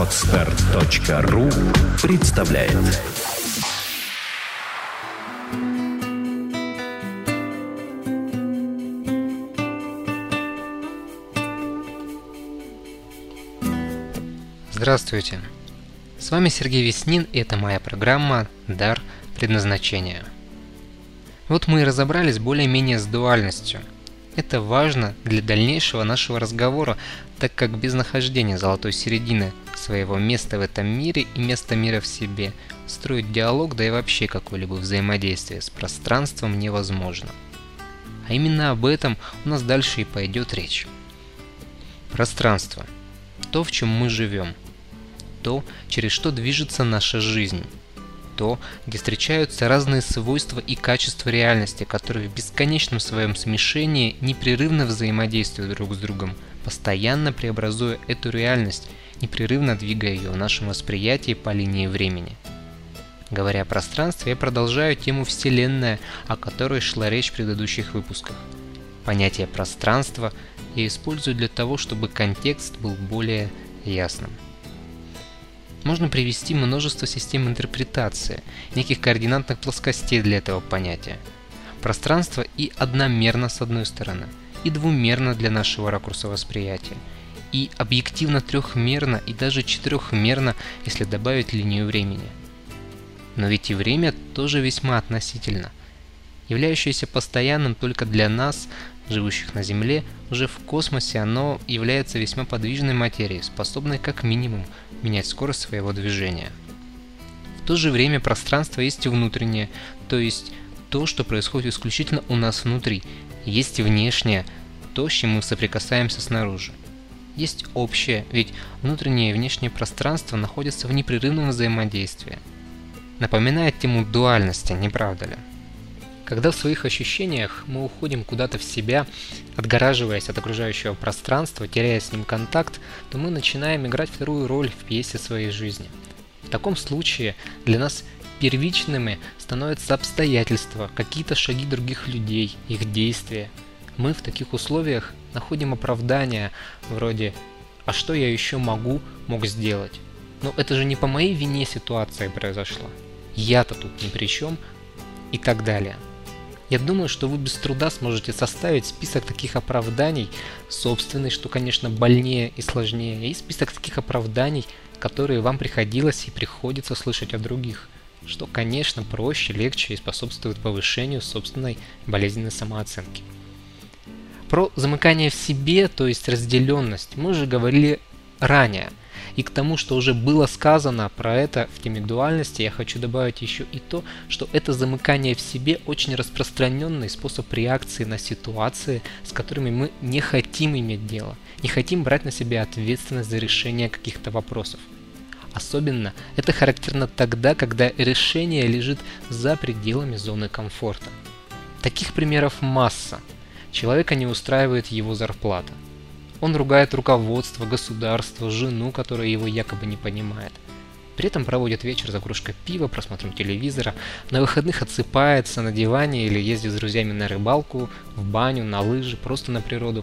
Отстар.ру представляет Здравствуйте! С вами Сергей Веснин и это моя программа «Дар предназначения». Вот мы и разобрались более-менее с дуальностью – это важно для дальнейшего нашего разговора, так как без нахождения золотой середины своего места в этом мире и места мира в себе строить диалог, да и вообще какое-либо взаимодействие с пространством невозможно. А именно об этом у нас дальше и пойдет речь. Пространство. То, в чем мы живем. То, через что движется наша жизнь то, где встречаются разные свойства и качества реальности, которые в бесконечном своем смешении непрерывно взаимодействуют друг с другом, постоянно преобразуя эту реальность, непрерывно двигая ее в нашем восприятии по линии времени. Говоря о пространстве, я продолжаю тему Вселенная, о которой шла речь в предыдущих выпусках. Понятие пространства я использую для того, чтобы контекст был более ясным. Можно привести множество систем интерпретации, неких координатных плоскостей для этого понятия. Пространство и одномерно с одной стороны, и двумерно для нашего ракурса восприятия, и объективно трехмерно и даже четырехмерно, если добавить линию времени. Но ведь и время тоже весьма относительно. Являющееся постоянным только для нас, живущих на Земле, уже в космосе оно является весьма подвижной материей, способной как минимум менять скорость своего движения. В то же время пространство есть и внутреннее, то есть то, что происходит исключительно у нас внутри, есть и внешнее, то, с чем мы соприкасаемся снаружи. Есть общее, ведь внутреннее и внешнее пространство находятся в непрерывном взаимодействии. Напоминает тему дуальности, не правда ли? Когда в своих ощущениях мы уходим куда-то в себя, отгораживаясь от окружающего пространства, теряя с ним контакт, то мы начинаем играть вторую роль в пьесе своей жизни. В таком случае для нас первичными становятся обстоятельства, какие-то шаги других людей, их действия. Мы в таких условиях находим оправдания вроде «А что я еще могу, мог сделать?» Но это же не по моей вине ситуация произошла. Я-то тут ни при чем и так далее. Я думаю, что вы без труда сможете составить список таких оправданий, собственный, что, конечно, больнее и сложнее, и список таких оправданий, которые вам приходилось и приходится слышать от других, что, конечно, проще, легче и способствует повышению собственной болезненной самооценки. Про замыкание в себе, то есть разделенность, мы уже говорили ранее – и к тому, что уже было сказано про это в теме дуальности, я хочу добавить еще и то, что это замыкание в себе очень распространенный способ реакции на ситуации, с которыми мы не хотим иметь дело, не хотим брать на себя ответственность за решение каких-то вопросов. Особенно это характерно тогда, когда решение лежит за пределами зоны комфорта. Таких примеров масса. Человека не устраивает его зарплата. Он ругает руководство, государство, жену, которая его якобы не понимает. При этом проводит вечер за кружкой пива, просмотром телевизора, на выходных отсыпается на диване или ездит с друзьями на рыбалку, в баню, на лыжи, просто на природу.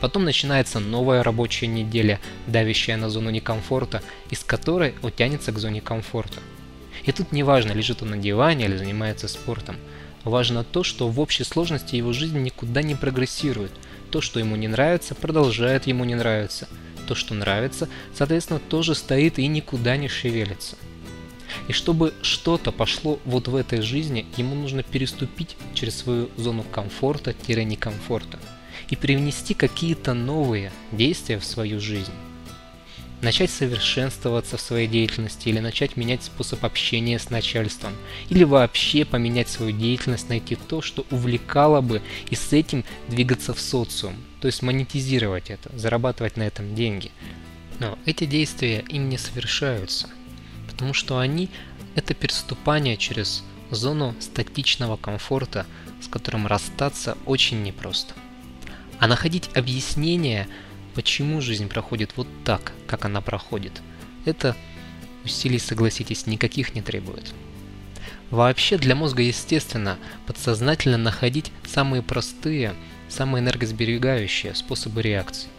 Потом начинается новая рабочая неделя, давящая на зону некомфорта, из которой утянется к зоне комфорта. И тут неважно, лежит он на диване или занимается спортом. Важно то, что в общей сложности его жизнь никуда не прогрессирует – то, что ему не нравится, продолжает ему не нравиться. То, что нравится, соответственно, тоже стоит и никуда не шевелится. И чтобы что-то пошло вот в этой жизни, ему нужно переступить через свою зону комфорта-некомфорта и привнести какие-то новые действия в свою жизнь начать совершенствоваться в своей деятельности или начать менять способ общения с начальством, или вообще поменять свою деятельность, найти то, что увлекало бы, и с этим двигаться в социум, то есть монетизировать это, зарабатывать на этом деньги. Но эти действия им не совершаются, потому что они – это переступание через зону статичного комфорта, с которым расстаться очень непросто. А находить объяснение – почему жизнь проходит вот так, как она проходит, это усилий, согласитесь, никаких не требует. Вообще для мозга естественно подсознательно находить самые простые, самые энергосберегающие способы реакции.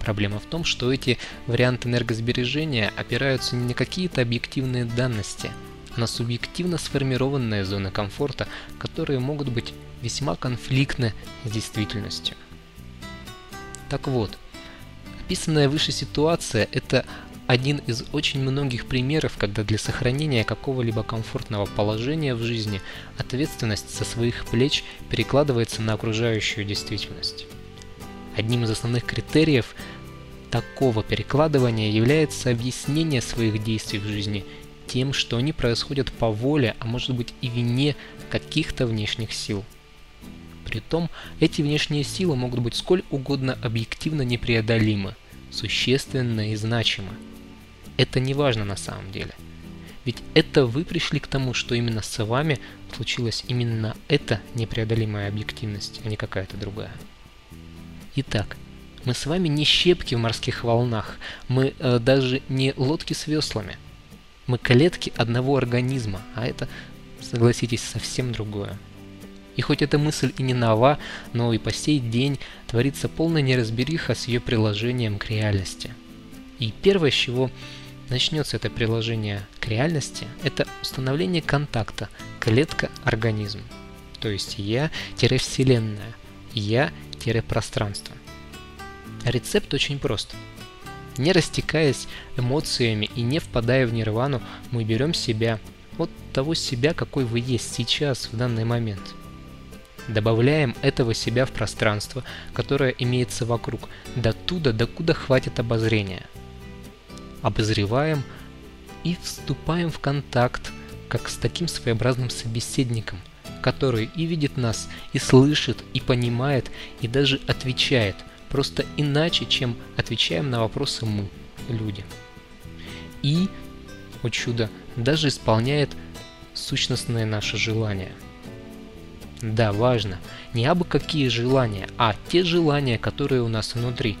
Проблема в том, что эти варианты энергосбережения опираются не на какие-то объективные данности, а на субъективно сформированные зоны комфорта, которые могут быть весьма конфликтны с действительностью. Так вот, описанная выше ситуация – это один из очень многих примеров, когда для сохранения какого-либо комфортного положения в жизни ответственность со своих плеч перекладывается на окружающую действительность. Одним из основных критериев такого перекладывания является объяснение своих действий в жизни тем, что они происходят по воле, а может быть и вине каких-то внешних сил. Притом, эти внешние силы могут быть сколь угодно объективно непреодолимы, существенны и значимы. Это не важно на самом деле. Ведь это вы пришли к тому, что именно с вами случилась именно эта непреодолимая объективность, а не какая-то другая. Итак, мы с вами не щепки в морских волнах, мы э, даже не лодки с веслами. Мы клетки одного организма, а это, согласитесь, совсем другое. И хоть эта мысль и не нова, но и по сей день творится полная неразбериха с ее приложением к реальности. И первое, с чего начнется это приложение к реальности, это установление контакта клетка-организм. То есть я-вселенная, я-пространство. Рецепт очень прост. Не растекаясь эмоциями и не впадая в нирвану, мы берем себя от того себя, какой вы есть сейчас, в данный момент. Добавляем этого себя в пространство, которое имеется вокруг, до туда, докуда хватит обозрения. Обозреваем и вступаем в контакт, как с таким своеобразным собеседником, который и видит нас, и слышит, и понимает, и даже отвечает – просто иначе, чем отвечаем на вопросы мы, люди. И, о чудо, даже исполняет сущностные наши желания. Да, важно, не абы какие желания, а те желания, которые у нас внутри,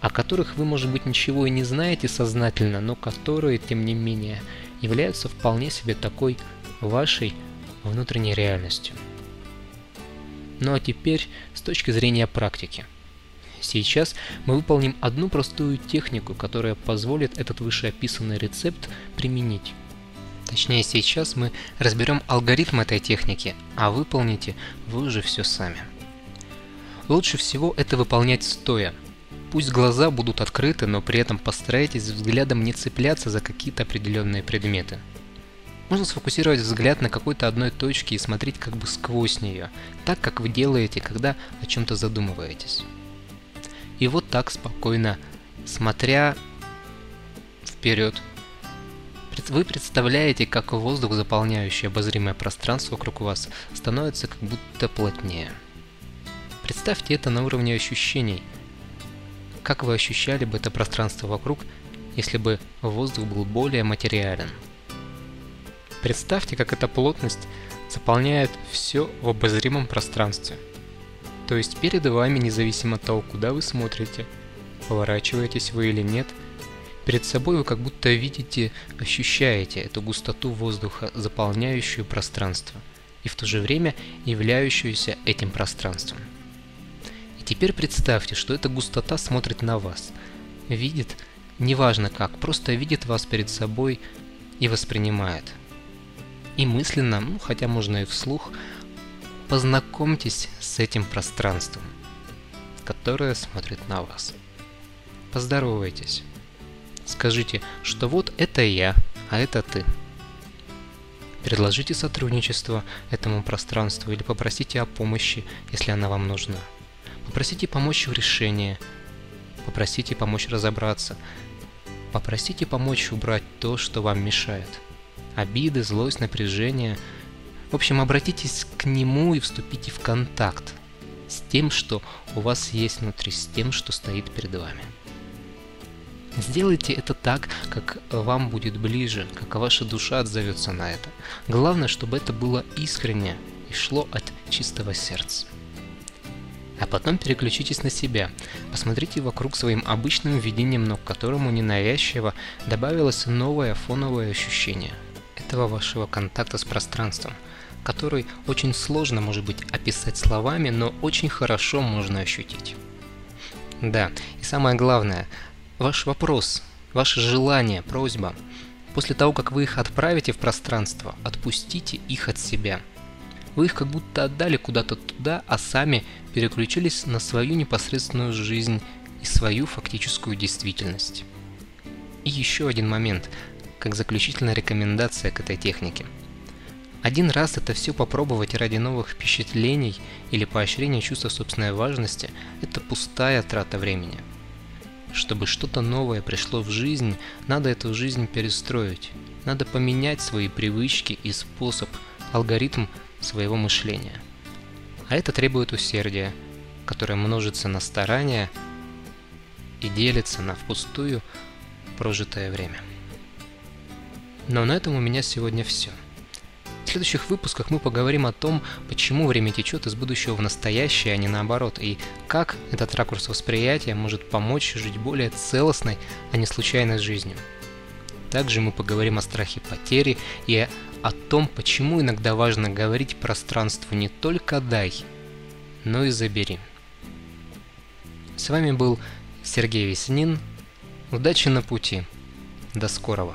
о которых вы, может быть, ничего и не знаете сознательно, но которые, тем не менее, являются вполне себе такой вашей внутренней реальностью. Ну а теперь с точки зрения практики – Сейчас мы выполним одну простую технику, которая позволит этот вышеописанный рецепт применить. Точнее, сейчас мы разберем алгоритм этой техники, а выполните вы уже все сами. Лучше всего это выполнять стоя. Пусть глаза будут открыты, но при этом постарайтесь взглядом не цепляться за какие-то определенные предметы. Можно сфокусировать взгляд на какой-то одной точке и смотреть как бы сквозь нее, так как вы делаете, когда о чем-то задумываетесь. И вот так спокойно, смотря вперед, вы представляете, как воздух, заполняющий обозримое пространство вокруг вас, становится как будто плотнее. Представьте это на уровне ощущений. Как вы ощущали бы это пространство вокруг, если бы воздух был более материален? Представьте, как эта плотность заполняет все в обозримом пространстве – то есть перед вами, независимо от того, куда вы смотрите, поворачиваетесь вы или нет, перед собой вы как будто видите, ощущаете эту густоту воздуха, заполняющую пространство, и в то же время являющуюся этим пространством. И теперь представьте, что эта густота смотрит на вас, видит, неважно как, просто видит вас перед собой и воспринимает. И мысленно, ну хотя можно и вслух, Познакомьтесь с этим пространством, которое смотрит на вас. Поздоровайтесь. Скажите, что вот это я, а это ты. Предложите сотрудничество этому пространству или попросите о помощи, если она вам нужна. Попросите помочь в решении. Попросите помочь разобраться. Попросите помочь убрать то, что вам мешает. Обиды, злость, напряжение – в общем, обратитесь к нему и вступите в контакт с тем, что у вас есть внутри, с тем, что стоит перед вами. Сделайте это так, как вам будет ближе, как ваша душа отзовется на это. Главное, чтобы это было искренне и шло от чистого сердца. А потом переключитесь на себя. Посмотрите вокруг своим обычным видением, но к которому ненавязчиво добавилось новое фоновое ощущение этого вашего контакта с пространством – который очень сложно, может быть, описать словами, но очень хорошо можно ощутить. Да, и самое главное, ваш вопрос, ваше желание, просьба. После того, как вы их отправите в пространство, отпустите их от себя. Вы их как будто отдали куда-то туда, а сами переключились на свою непосредственную жизнь и свою фактическую действительность. И еще один момент, как заключительная рекомендация к этой технике. Один раз это все попробовать ради новых впечатлений или поощрения чувства собственной важности – это пустая трата времени. Чтобы что-то новое пришло в жизнь, надо эту жизнь перестроить. Надо поменять свои привычки и способ, алгоритм своего мышления. А это требует усердия, которое множится на старания и делится на впустую прожитое время. Но на этом у меня сегодня все. Следующих выпусках мы поговорим о том, почему время течет из будущего в настоящее, а не наоборот, и как этот ракурс восприятия может помочь жить более целостной, а не случайной жизнью. Также мы поговорим о страхе потери и о том, почему иногда важно говорить пространству не только «дай», но и «забери». С вами был Сергей Веснин. Удачи на пути. До скорого.